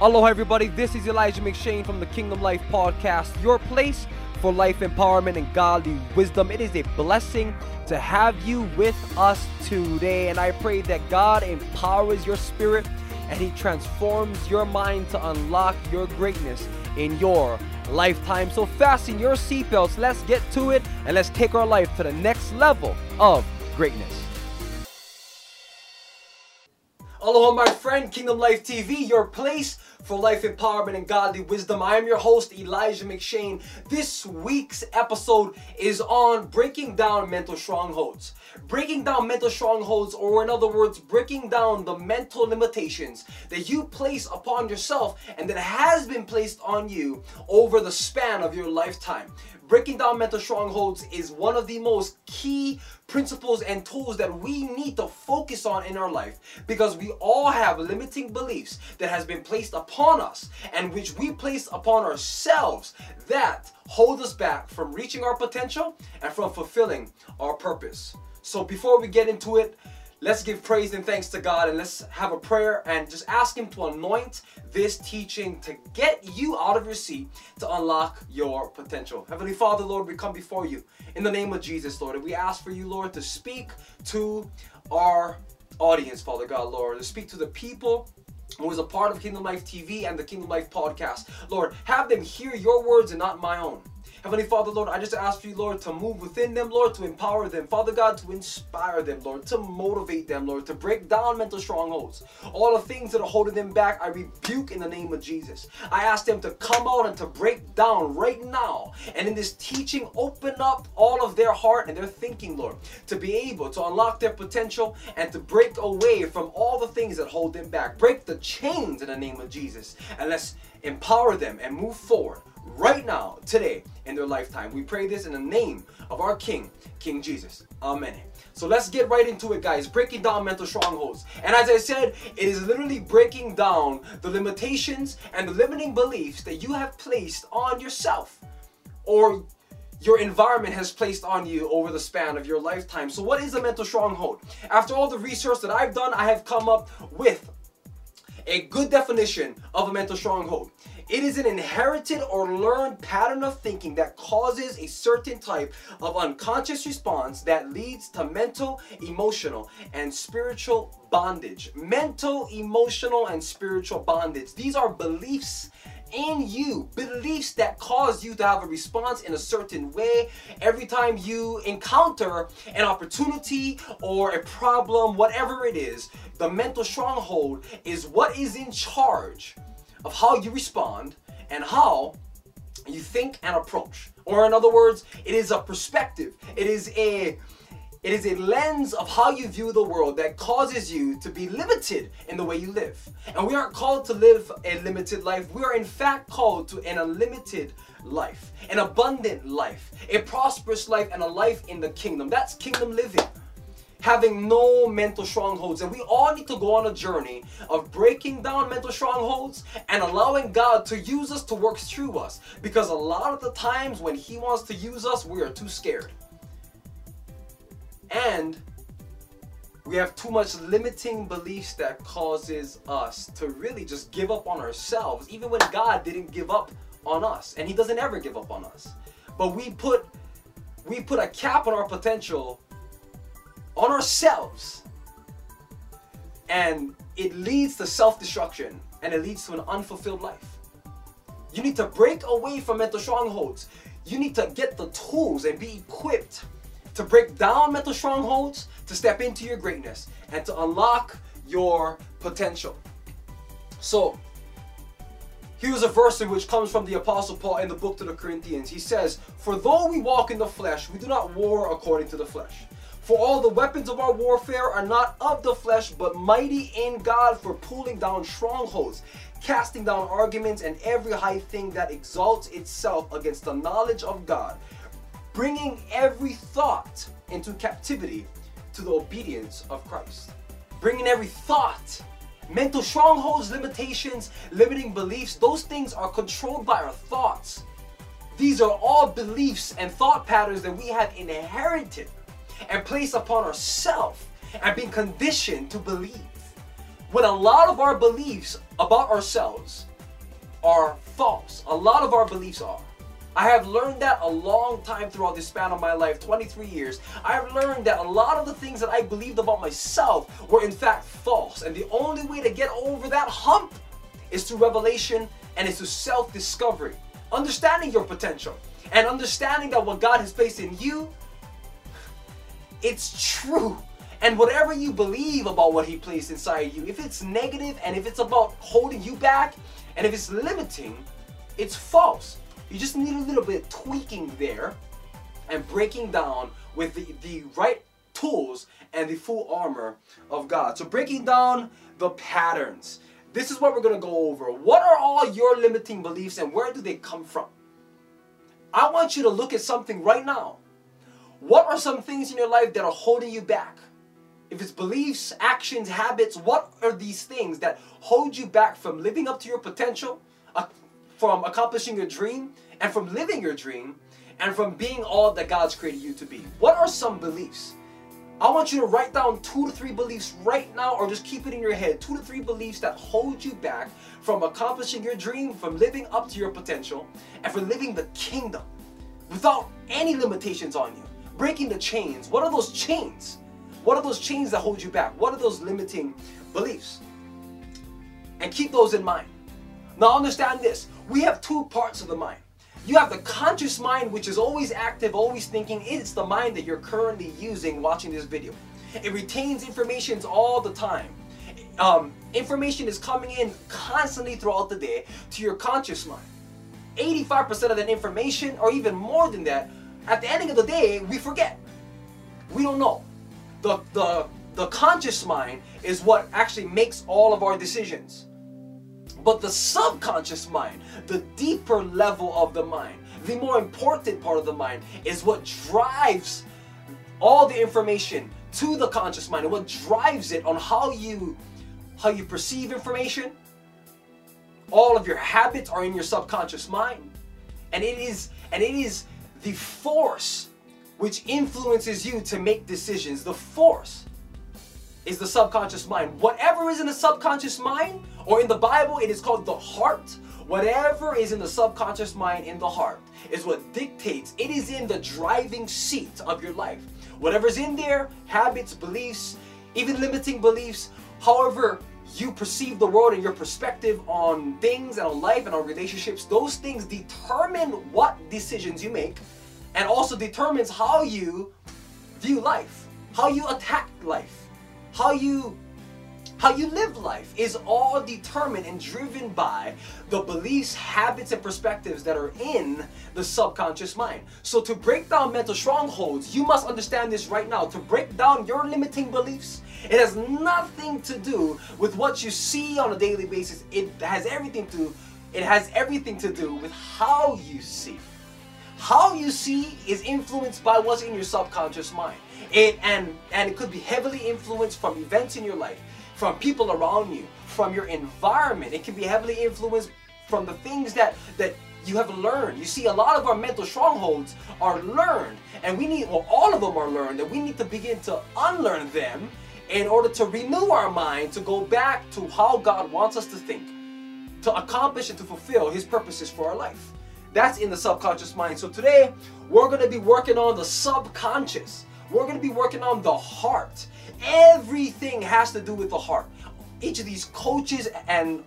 Aloha, everybody. This is Elijah McShane from the Kingdom Life Podcast, your place for life empowerment and godly wisdom. It is a blessing to have you with us today, and I pray that God empowers your spirit and He transforms your mind to unlock your greatness in your lifetime. So, fasten your seatbelts, let's get to it, and let's take our life to the next level of greatness. Aloha, my friend, Kingdom Life TV, your place for life empowerment and godly wisdom. I am your host, Elijah McShane. This week's episode is on breaking down mental strongholds. Breaking down mental strongholds, or in other words, breaking down the mental limitations that you place upon yourself and that has been placed on you over the span of your lifetime. Breaking down mental strongholds is one of the most key principles and tools that we need to focus on in our life because we all have limiting beliefs that has been placed upon us and which we place upon ourselves that hold us back from reaching our potential and from fulfilling our purpose. So before we get into it, Let's give praise and thanks to God and let's have a prayer and just ask Him to anoint this teaching to get you out of your seat to unlock your potential. Heavenly Father, Lord, we come before you in the name of Jesus, Lord, and we ask for you, Lord, to speak to our audience, Father God, Lord, to speak to the people who is a part of Kingdom Life TV and the Kingdom Life podcast. Lord, have them hear your words and not my own. Heavenly Father, Lord, I just ask you, Lord, to move within them, Lord, to empower them. Father God, to inspire them, Lord, to motivate them, Lord, to break down mental strongholds. All the things that are holding them back, I rebuke in the name of Jesus. I ask them to come out and to break down right now. And in this teaching, open up all of their heart and their thinking, Lord, to be able to unlock their potential and to break away from all the things that hold them back. Break the chains in the name of Jesus. And let's empower them and move forward right now, today, in their lifetime. We pray this in the name of our King, King Jesus. Amen. So let's get right into it, guys. Breaking down mental strongholds. And as I said, it is literally breaking down the limitations and the limiting beliefs that you have placed on yourself or your environment has placed on you over the span of your lifetime. So, what is a mental stronghold? After all the research that I've done, I have come up with a good definition of a mental stronghold. It is an inherited or learned pattern of thinking that causes a certain type of unconscious response that leads to mental, emotional, and spiritual bondage. Mental, emotional, and spiritual bondage. These are beliefs in you, beliefs that cause you to have a response in a certain way every time you encounter an opportunity or a problem, whatever it is. The mental stronghold is what is in charge of how you respond and how you think and approach. Or in other words, it is a perspective. It is a it is a lens of how you view the world that causes you to be limited in the way you live. And we aren't called to live a limited life. We are in fact called to an unlimited life, an abundant life, a prosperous life, and a life in the kingdom. That's kingdom living having no mental strongholds. And we all need to go on a journey of breaking down mental strongholds and allowing God to use us to work through us. Because a lot of the times when He wants to use us, we are too scared. And we have too much limiting beliefs that causes us to really just give up on ourselves, even when God didn't give up on us. And He doesn't ever give up on us. But we put we put a cap on our potential on ourselves. And it leads to self destruction and it leads to an unfulfilled life. You need to break away from mental strongholds. You need to get the tools and be equipped to break down mental strongholds, to step into your greatness, and to unlock your potential. So, here's a verse which comes from the Apostle Paul in the book to the Corinthians. He says, For though we walk in the flesh, we do not war according to the flesh. For all the weapons of our warfare are not of the flesh, but mighty in God for pulling down strongholds, casting down arguments and every high thing that exalts itself against the knowledge of God, bringing every thought into captivity to the obedience of Christ. Bringing every thought, mental strongholds, limitations, limiting beliefs, those things are controlled by our thoughts. These are all beliefs and thought patterns that we have inherited and place upon ourselves and being conditioned to believe. When a lot of our beliefs about ourselves are false. A lot of our beliefs are. I have learned that a long time throughout the span of my life, 23 years. I have learned that a lot of the things that I believed about myself were in fact false. And the only way to get over that hump is through revelation and it's through self-discovery. Understanding your potential and understanding that what God has placed in you, it's true. And whatever you believe about what He placed inside you, if it's negative and if it's about holding you back and if it's limiting, it's false. You just need a little bit of tweaking there and breaking down with the, the right tools and the full armor of God. So breaking down the patterns. This is what we're going to go over. What are all your limiting beliefs and where do they come from? I want you to look at something right now. What are some things in your life that are holding you back? If it's beliefs, actions, habits, what are these things that hold you back from living up to your potential, uh, from accomplishing your dream, and from living your dream, and from being all that God's created you to be? What are some beliefs? I want you to write down two to three beliefs right now, or just keep it in your head. Two to three beliefs that hold you back from accomplishing your dream, from living up to your potential, and from living the kingdom without any limitations on you. Breaking the chains. What are those chains? What are those chains that hold you back? What are those limiting beliefs? And keep those in mind. Now understand this. We have two parts of the mind. You have the conscious mind, which is always active, always thinking. It's the mind that you're currently using watching this video. It retains information all the time. Um, information is coming in constantly throughout the day to your conscious mind. 85% of that information, or even more than that, at the ending of the day, we forget. We don't know. The, the, the conscious mind is what actually makes all of our decisions. But the subconscious mind, the deeper level of the mind, the more important part of the mind is what drives all the information to the conscious mind and what drives it on how you how you perceive information. All of your habits are in your subconscious mind. And it is and it is the force which influences you to make decisions. The force is the subconscious mind. Whatever is in the subconscious mind, or in the Bible, it is called the heart. Whatever is in the subconscious mind, in the heart, is what dictates. It is in the driving seat of your life. Whatever's in there, habits, beliefs, even limiting beliefs, however you perceive the world and your perspective on things and on life and on relationships, those things determine what decisions you make and also determines how you view life, how you attack life how you how you live life is all determined and driven by the beliefs, habits, and perspectives that are in the subconscious mind. So to break down mental strongholds, you must understand this right now. To break down your limiting beliefs, it has nothing to do with what you see on a daily basis. It has everything to it has everything to do with how you see. How you see is influenced by what's in your subconscious mind. It, and, and it could be heavily influenced from events in your life, from people around you, from your environment. It can be heavily influenced from the things that, that you have learned. You see, a lot of our mental strongholds are learned, and we need, well, all of them are learned, and we need to begin to unlearn them in order to renew our mind to go back to how God wants us to think, to accomplish and to fulfill His purposes for our life. That's in the subconscious mind. So today, we're going to be working on the subconscious. We're going to be working on the heart. Everything has to do with the heart. Each of these coaches and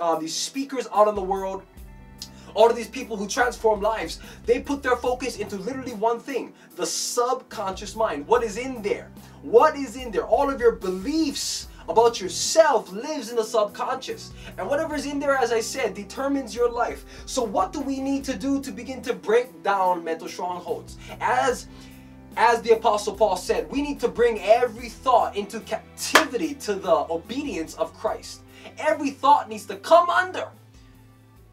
uh, these speakers out in the world, all of these people who transform lives, they put their focus into literally one thing the subconscious mind. What is in there? What is in there? All of your beliefs about yourself lives in the subconscious. And whatever's in there, as I said, determines your life. So, what do we need to do to begin to break down mental strongholds? As as the Apostle Paul said, we need to bring every thought into captivity to the obedience of Christ. Every thought needs to come under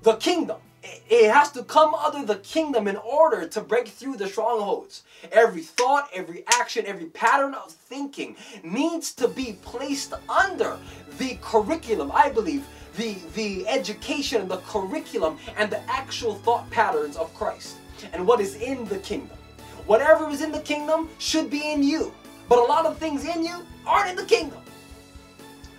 the kingdom. It has to come under the kingdom in order to break through the strongholds. Every thought, every action, every pattern of thinking needs to be placed under the curriculum, I believe, the, the education, and the curriculum, and the actual thought patterns of Christ and what is in the kingdom. Whatever is in the kingdom should be in you. But a lot of things in you aren't in the kingdom.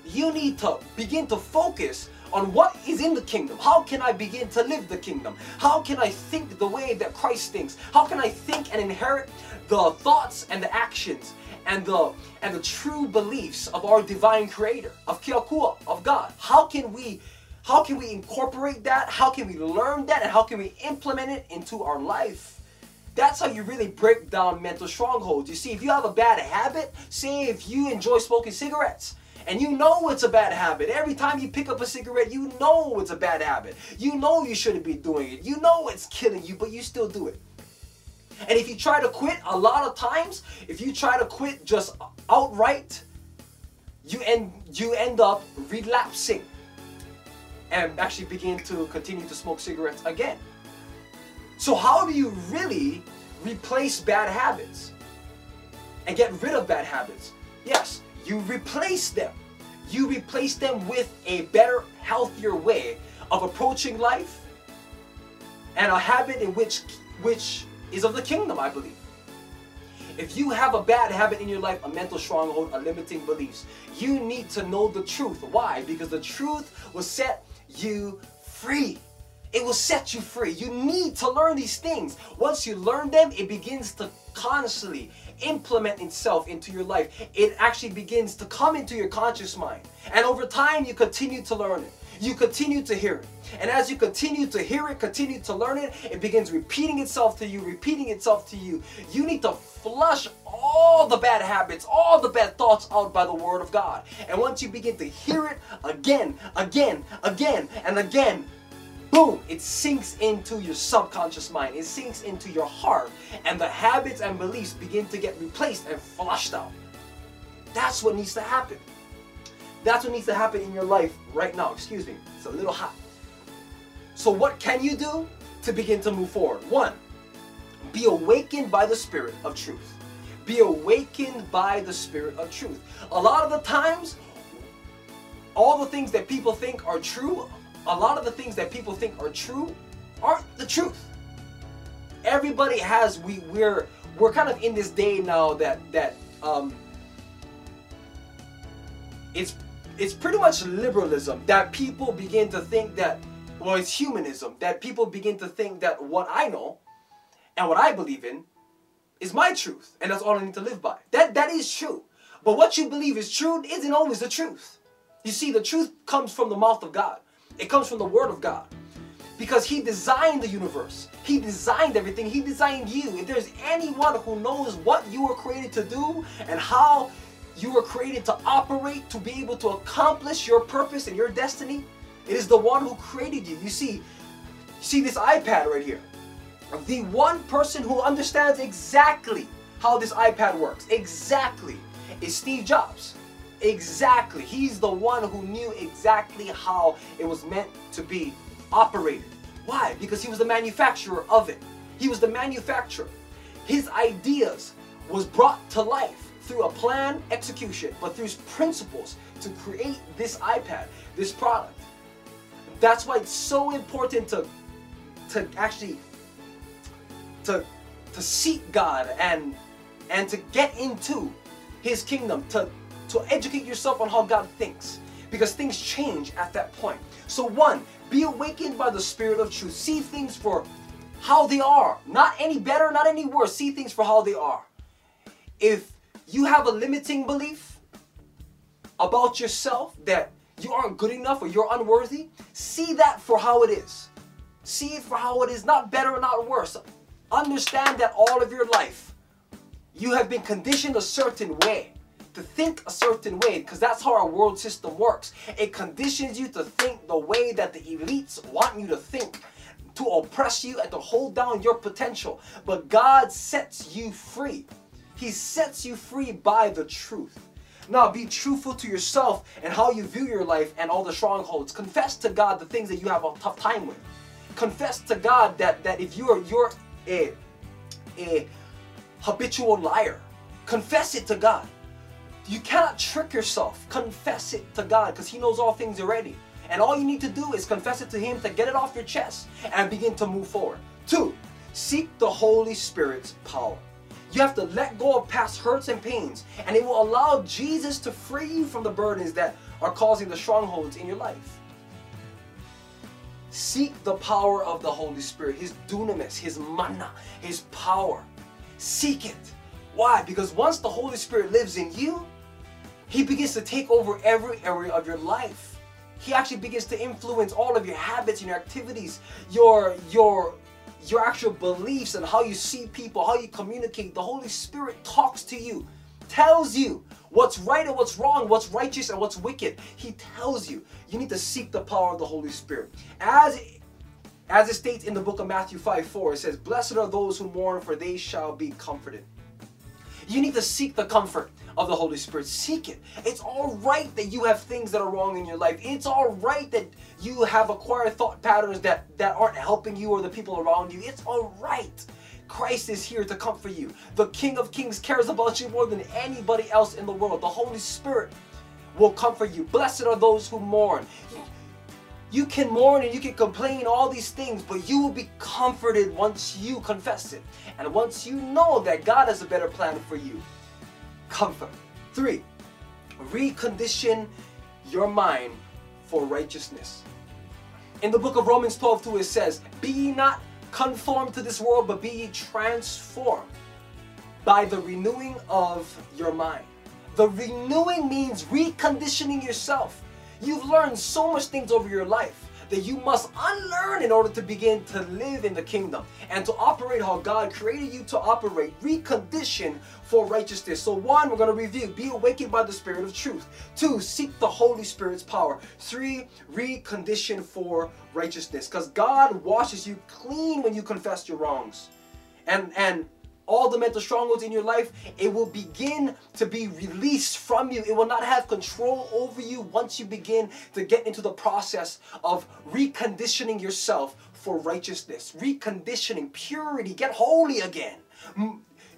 You need to begin to focus on what is in the kingdom. How can I begin to live the kingdom? How can I think the way that Christ thinks? How can I think and inherit the thoughts and the actions and the and the true beliefs of our divine creator, of Ke Akua, of God? How can we how can we incorporate that? How can we learn that? And how can we implement it into our life? That's how you really break down mental strongholds. You see, if you have a bad habit, say if you enjoy smoking cigarettes, and you know it's a bad habit. Every time you pick up a cigarette, you know it's a bad habit. You know you shouldn't be doing it. You know it's killing you, but you still do it. And if you try to quit, a lot of times, if you try to quit just outright, you end you end up relapsing and actually begin to continue to smoke cigarettes again. So how do you really replace bad habits and get rid of bad habits? Yes, you replace them. You replace them with a better, healthier way of approaching life and a habit in which which is of the kingdom, I believe. If you have a bad habit in your life, a mental stronghold, a limiting beliefs, you need to know the truth. Why? Because the truth will set you free. It will set you free. You need to learn these things. Once you learn them, it begins to constantly implement itself into your life. It actually begins to come into your conscious mind. And over time, you continue to learn it. You continue to hear it. And as you continue to hear it, continue to learn it, it begins repeating itself to you, repeating itself to you. You need to flush all the bad habits, all the bad thoughts out by the Word of God. And once you begin to hear it again, again, again, and again, boom, it sinks into your subconscious mind. It sinks into your heart. And the habits and beliefs begin to get replaced and flushed out. That's what needs to happen. That's what needs to happen in your life right now. Excuse me, it's a little hot. So, what can you do to begin to move forward? One, be awakened by the Spirit of truth. Be awakened by the Spirit of truth. A lot of the times, all the things that people think are true, a lot of the things that people think are true aren't the truth. Everybody has we we're we're kind of in this day now that that um it's it's pretty much liberalism that people begin to think that well it's humanism that people begin to think that what I know and what I believe in is my truth and that's all I need to live by. That that is true. But what you believe is true isn't always the truth. You see the truth comes from the mouth of God. It comes from the Word of God. Because He designed the universe. He designed everything. He designed you. If there's anyone who knows what you were created to do and how you were created to operate to be able to accomplish your purpose and your destiny, it is the one who created you. You see, see this iPad right here. The one person who understands exactly how this iPad works, exactly, is Steve Jobs. Exactly. He's the one who knew exactly how it was meant to be operated. Why? Because he was the manufacturer of it. He was the manufacturer. His ideas was brought to life through a plan execution, but through principles to create this iPad, this product. That's why it's so important to to actually to to seek God and and to get into his kingdom, to to educate yourself on how God thinks because things change at that point. So, one, be awakened by the Spirit of truth. See things for how they are, not any better, not any worse. See things for how they are. If you have a limiting belief about yourself that you aren't good enough or you're unworthy, see that for how it is. See it for how it is, not better, or not worse. Understand that all of your life you have been conditioned a certain way to think a certain way because that's how our world system works. It conditions you to think the way that the elites want you to think to oppress you and to hold down your potential. But God sets you free. He sets you free by the truth. Now be truthful to yourself and how you view your life and all the strongholds. Confess to God the things that you have a tough time with. Confess to God that, that if you're you're a, a habitual liar, confess it to God. You cannot trick yourself. Confess it to God because He knows all things already. And all you need to do is confess it to Him to get it off your chest and begin to move forward. Two, seek the Holy Spirit's power. You have to let go of past hurts and pains, and it will allow Jesus to free you from the burdens that are causing the strongholds in your life. Seek the power of the Holy Spirit, His dunamis, His mana, His power. Seek it. Why? Because once the Holy Spirit lives in you, He begins to take over every area of your life. He actually begins to influence all of your habits and your activities, your your your actual beliefs and how you see people, how you communicate. The Holy Spirit talks to you, tells you what's right and what's wrong, what's righteous and what's wicked. He tells you. You need to seek the power of the Holy Spirit. As as it states in the book of Matthew 5 4, it says, Blessed are those who mourn, for they shall be comforted. You need to seek the comfort of the Holy Spirit. Seek it. It's all right that you have things that are wrong in your life. It's all right that you have acquired thought patterns that, that aren't helping you or the people around you. It's all right. Christ is here to comfort you. The King of Kings cares about you more than anybody else in the world. The Holy Spirit will comfort you. Blessed are those who mourn. You can mourn and you can complain all these things, but you will be comforted once you confess it. And once you know that God has a better plan for you. Comfort. Three, recondition your mind for righteousness. In the book of Romans 12 2, it says, Be ye not conformed to this world, but be ye transformed by the renewing of your mind. The renewing means reconditioning yourself. You've learned so much things over your life that you must unlearn in order to begin to live in the kingdom and to operate how God created you to operate, recondition for righteousness. So, one, we're going to review be awakened by the Spirit of truth. Two, seek the Holy Spirit's power. Three, recondition for righteousness because God washes you clean when you confess your wrongs. And, and all the mental strongholds in your life, it will begin to be released from you. It will not have control over you once you begin to get into the process of reconditioning yourself for righteousness, reconditioning, purity, get holy again.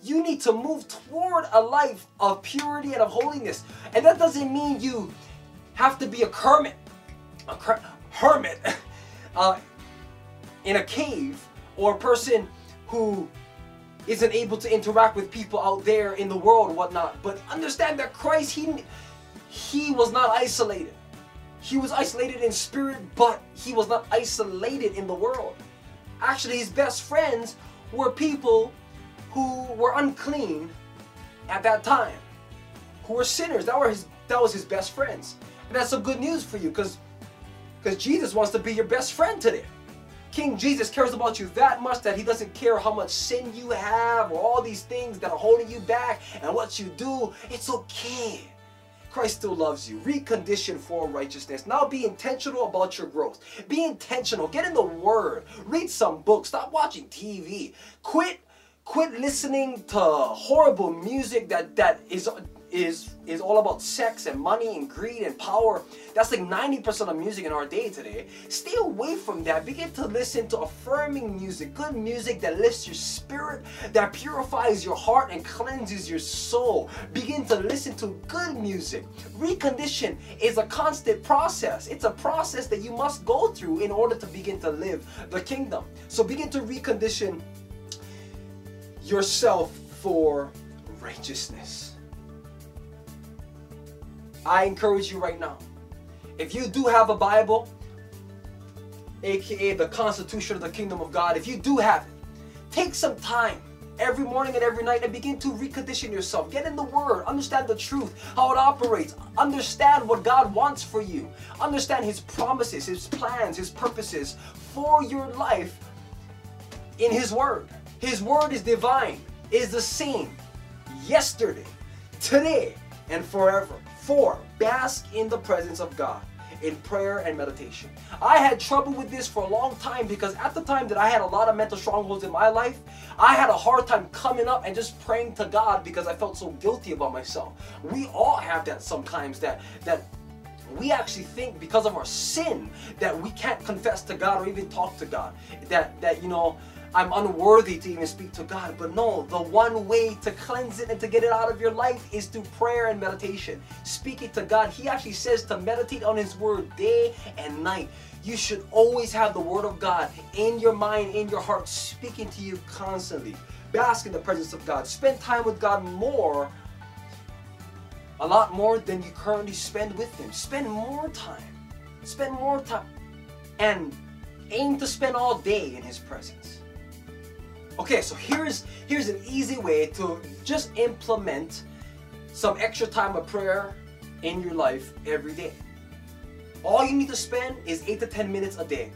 You need to move toward a life of purity and of holiness. And that doesn't mean you have to be a hermit, a hermit uh, in a cave, or a person who isn't able to interact with people out there in the world whatnot. But understand that Christ, he, he was not isolated. He was isolated in spirit, but he was not isolated in the world. Actually, his best friends were people who were unclean at that time, who were sinners. That were his that was his best friends. And that's some good news for you because because Jesus wants to be your best friend today. King Jesus cares about you that much that he doesn't care how much sin you have or all these things that are holding you back and what you do. It's okay. Christ still loves you. Recondition for righteousness. Now be intentional about your growth. Be intentional. Get in the Word. Read some books. Stop watching TV. Quit quit listening to horrible music that that is is is all about sex and money and greed and power. That's like 90% of music in our day today. Stay away from that. Begin to listen to affirming music, good music that lifts your spirit, that purifies your heart and cleanses your soul. Begin to listen to good music. Recondition is a constant process. It's a process that you must go through in order to begin to live the kingdom. So begin to recondition yourself for righteousness. I encourage you right now. If you do have a Bible, aka the Constitution of the Kingdom of God, if you do have it, take some time every morning and every night and begin to recondition yourself. Get in the Word, understand the truth, how it operates, understand what God wants for you, understand His promises, His plans, His purposes for your life in His Word. His Word is divine, is the same yesterday, today, and forever. Four, bask in the presence of God in prayer and meditation. I had trouble with this for a long time because at the time that I had a lot of mental strongholds in my life, I had a hard time coming up and just praying to God because I felt so guilty about myself. We all have that sometimes that that we actually think because of our sin that we can't confess to God or even talk to God. That that you know I'm unworthy to even speak to God. But no, the one way to cleanse it and to get it out of your life is through prayer and meditation. Speaking to God, He actually says to meditate on His Word day and night. You should always have the Word of God in your mind, in your heart, speaking to you constantly. Bask in the presence of God. Spend time with God more, a lot more than you currently spend with Him. Spend more time. Spend more time. And aim to spend all day in His presence. Okay, so here's here's an easy way to just implement some extra time of prayer in your life every day. All you need to spend is 8 to 10 minutes a day.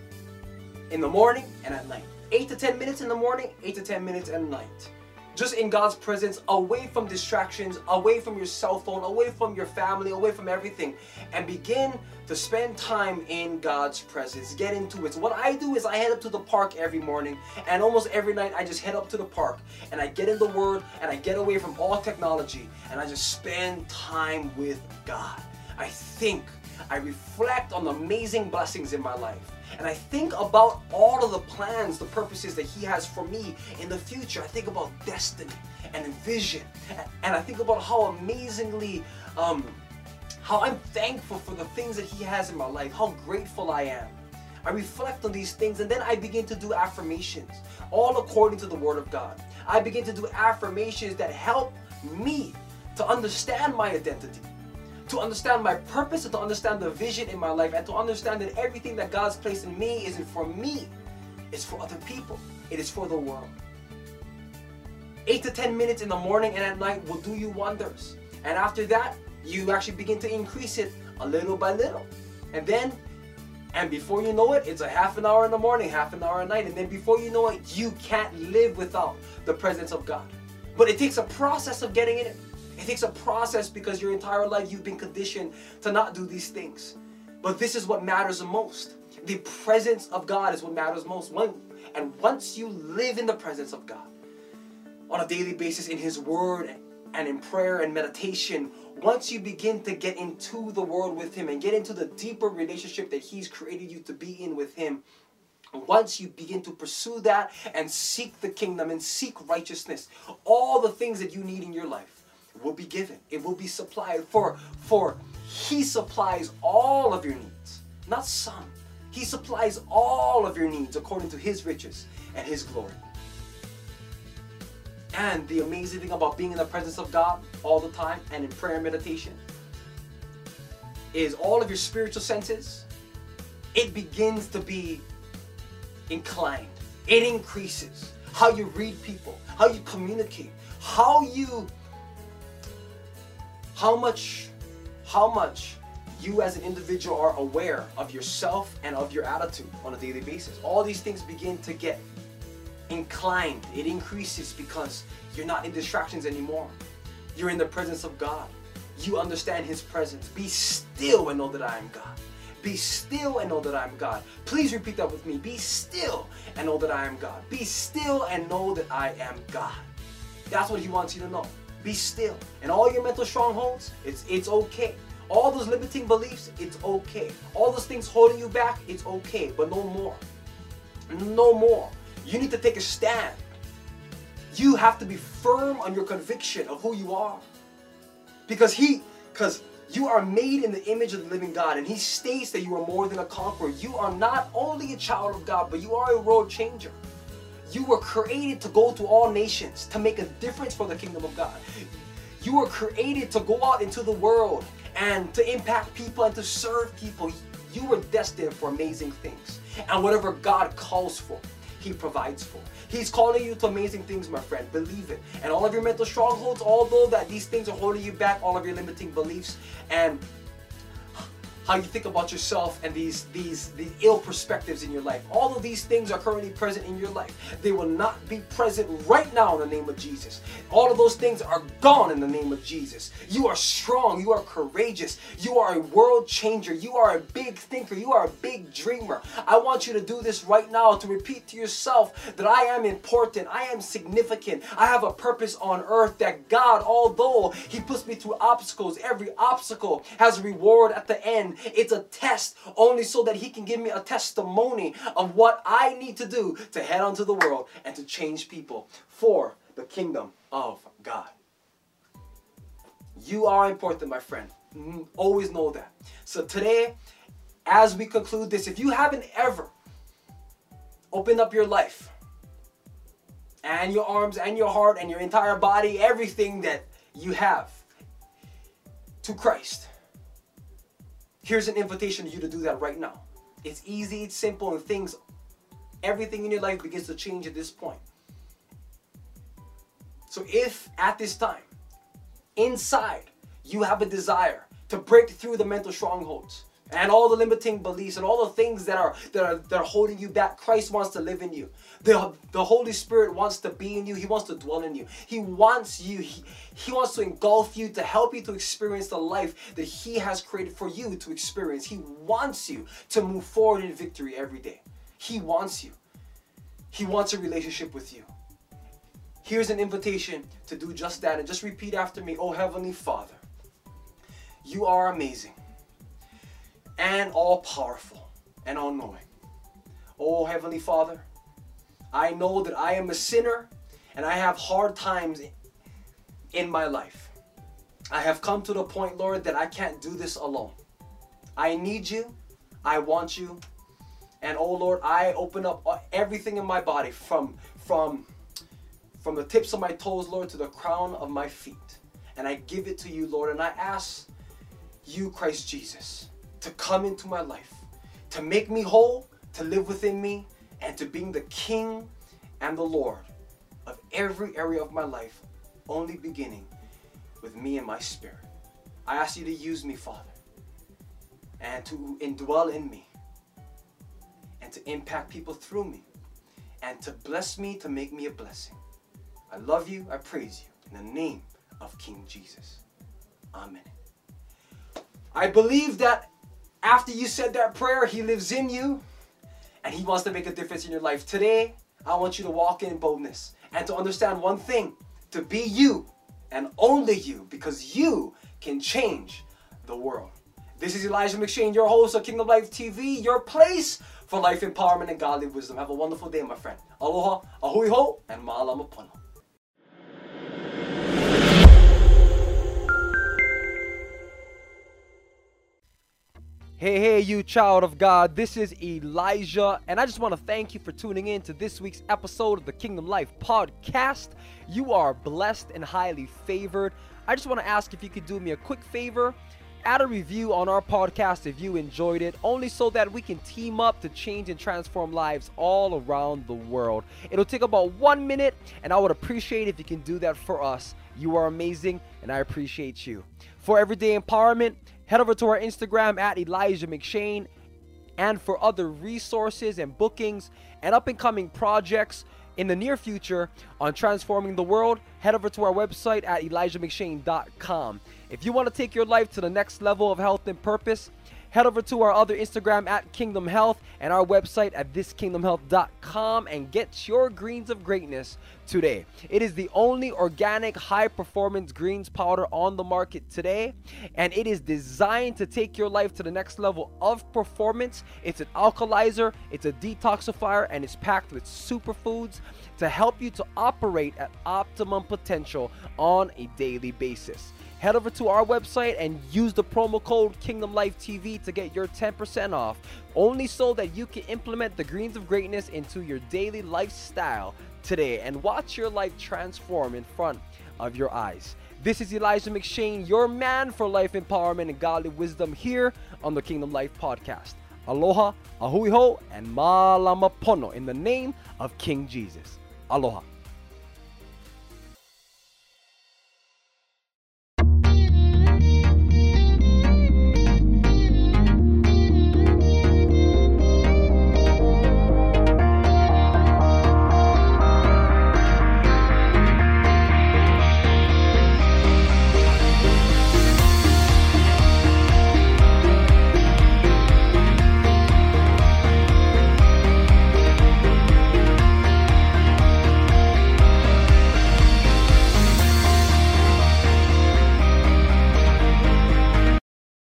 In the morning and at night. 8 to 10 minutes in the morning, 8 to 10 minutes at night just in God's presence, away from distractions, away from your cell phone, away from your family, away from everything, and begin to spend time in God's presence. Get into it. So what I do is I head up to the park every morning, and almost every night I just head up to the park and I get in the Word and I get away from all technology and I just spend time with God. I think, I reflect on the amazing blessings in my life and I think about all of the plans, the purposes that He has for me in the future. I think about destiny and vision. And I think about how amazingly, um, how I'm thankful for the things that He has in my life, how grateful I am. I reflect on these things and then I begin to do affirmations, all according to the Word of God. I begin to do affirmations that help me to understand my identity to understand my purpose and to understand the vision in my life and to understand that everything that God's placed in me isn't for me, it's for other people. It is for the world. Eight to 10 minutes in the morning and at night will do you wonders. And after that, you actually begin to increase it a little by little. And then, and before you know it, it's a half an hour in the morning, half an hour at night. And then before you know it, you can't live without the presence of God. But it takes a process of getting in it. It takes a process because your entire life you've been conditioned to not do these things. But this is what matters the most. The presence of God is what matters most. and once you live in the presence of God on a daily basis in His Word and in prayer and meditation, once you begin to get into the Word with Him and get into the deeper relationship that He's created you to be in with Him, once you begin to pursue that and seek the kingdom and seek righteousness, all the things that you need in your life, will be given. It will be supplied for for he supplies all of your needs, not some. He supplies all of your needs according to his riches and his glory. And the amazing thing about being in the presence of God all the time and in prayer and meditation is all of your spiritual senses, it begins to be inclined. It increases. How you read people, how you communicate, how you how much, how much you as an individual are aware of yourself and of your attitude on a daily basis. All these things begin to get inclined. It increases because you're not in distractions anymore. You're in the presence of God. You understand His presence. Be still and know that I am God. Be still and know that I am God. Please repeat that with me. Be still and know that I am God. Be still and know that I am God. That's what He wants you to know. Be still. And all your mental strongholds, it's it's okay. All those limiting beliefs, it's okay. All those things holding you back, it's okay, but no more. No more. You need to take a stand. You have to be firm on your conviction of who you are. Because he because you are made in the image of the living God, and He states that you are more than a conqueror. You are not only a child of God, but you are a world changer. You were created to go to all nations, to make a difference for the kingdom of God. You were created to go out into the world and to impact people and to serve people. You were destined for amazing things. And whatever God calls for, He provides for. He's calling you to amazing things, my friend. Believe it. And all of your mental strongholds, although that these things are holding you back, all of your limiting beliefs and how you think about yourself and these these these ill perspectives in your life. All of these things are currently present in your life. They will not be present right now in the name of Jesus. All of those things are gone in the name of Jesus. You are strong, you are courageous, you are a world changer, you are a big thinker, you are a big dreamer. I want you to do this right now to repeat to yourself that I am important, I am significant, I have a purpose on earth that God, although He puts me through obstacles, every obstacle has a reward at the end it's a test only so that He can give me a testimony of what I need to do to head onto the world and to change people for the kingdom of God. You are important, my friend. Mm, always know that. So today, as we conclude this, if you haven't ever opened up your life and your arms and your heart and your entire body, everything that you have to Christ, Here's an invitation to you to do that right now. It's easy, it's simple, and things Everything in your life begins to change at this point. So if at this time, inside, you have a desire to break through the mental strongholds and all the limiting beliefs and all the things that are that are that are holding you back, Christ wants to live in you. The, the Holy Spirit wants to be in you. He wants to dwell in you. He wants you. He, he wants to engulf you to help you to experience the life that He has created for you to experience. He wants you to move forward in victory every day. He wants you. He wants a relationship with you. Here's an invitation to do just that and just repeat after me. Oh, Heavenly Father, you are amazing and all powerful and all knowing. Oh, Heavenly Father, I know that I am a sinner and I have hard times in my life. I have come to the point, Lord, that I can't do this alone. I need you. I want you. And oh Lord, I open up everything in my body from from from the tips of my toes, Lord, to the crown of my feet. And I give it to you, Lord, and I ask you, Christ Jesus, to come into my life, to make me whole, to live within me, and to being the King and the Lord of every area of my life, only beginning with me and my spirit. I ask you to use me, Father, and to indwell in me, and to impact people through me, and to bless me to make me a blessing. I love you. I praise you. In the name of King Jesus. Amen. I believe that after you said that prayer, He lives in you and He wants to make a difference in your life. Today, I want you to walk in boldness and to understand one thing to be you and only you because you can change the world. This is Elijah McShane, your host of Kingdom Life TV, your place for life empowerment and godly wisdom. Have a wonderful day, my friend. Aloha, a hui hou, and malama pono. Hey, hey, you child of God, this is Elijah, and I just want to thank you for tuning in to this week's episode of the Kingdom Life podcast. You are blessed and highly favored. I just want to ask if you could do me a quick favor. Add a review on our podcast if you enjoyed it, only so that we can team up to change and transform lives all around the world. It'll take about one minute, and I would appreciate if you can do that for us. You are amazing, and I appreciate you. For everyday empowerment, Head over to our Instagram at Elijah McShane. And for other resources and bookings and up and coming projects in the near future on transforming the world, head over to our website at ElijahMcShane.com. If you want to take your life to the next level of health and purpose, head over to our other Instagram at Kingdom Health and our website at thiskingdomhealth.com and get your greens of greatness today. It is the only organic high performance greens powder on the market today, and it is designed to take your life to the next level of performance. It's an alkalizer, it's a detoxifier, and it's packed with superfoods to help you to operate at optimum potential on a daily basis head over to our website and use the promo code Kingdom Life TV to get your 10% off, only so that you can implement the greens of greatness into your daily lifestyle today and watch your life transform in front of your eyes. This is Elijah McShane, your man for life empowerment and godly wisdom here on the Kingdom Life podcast. Aloha, a hui hou, and malama pono in the name of King Jesus. Aloha.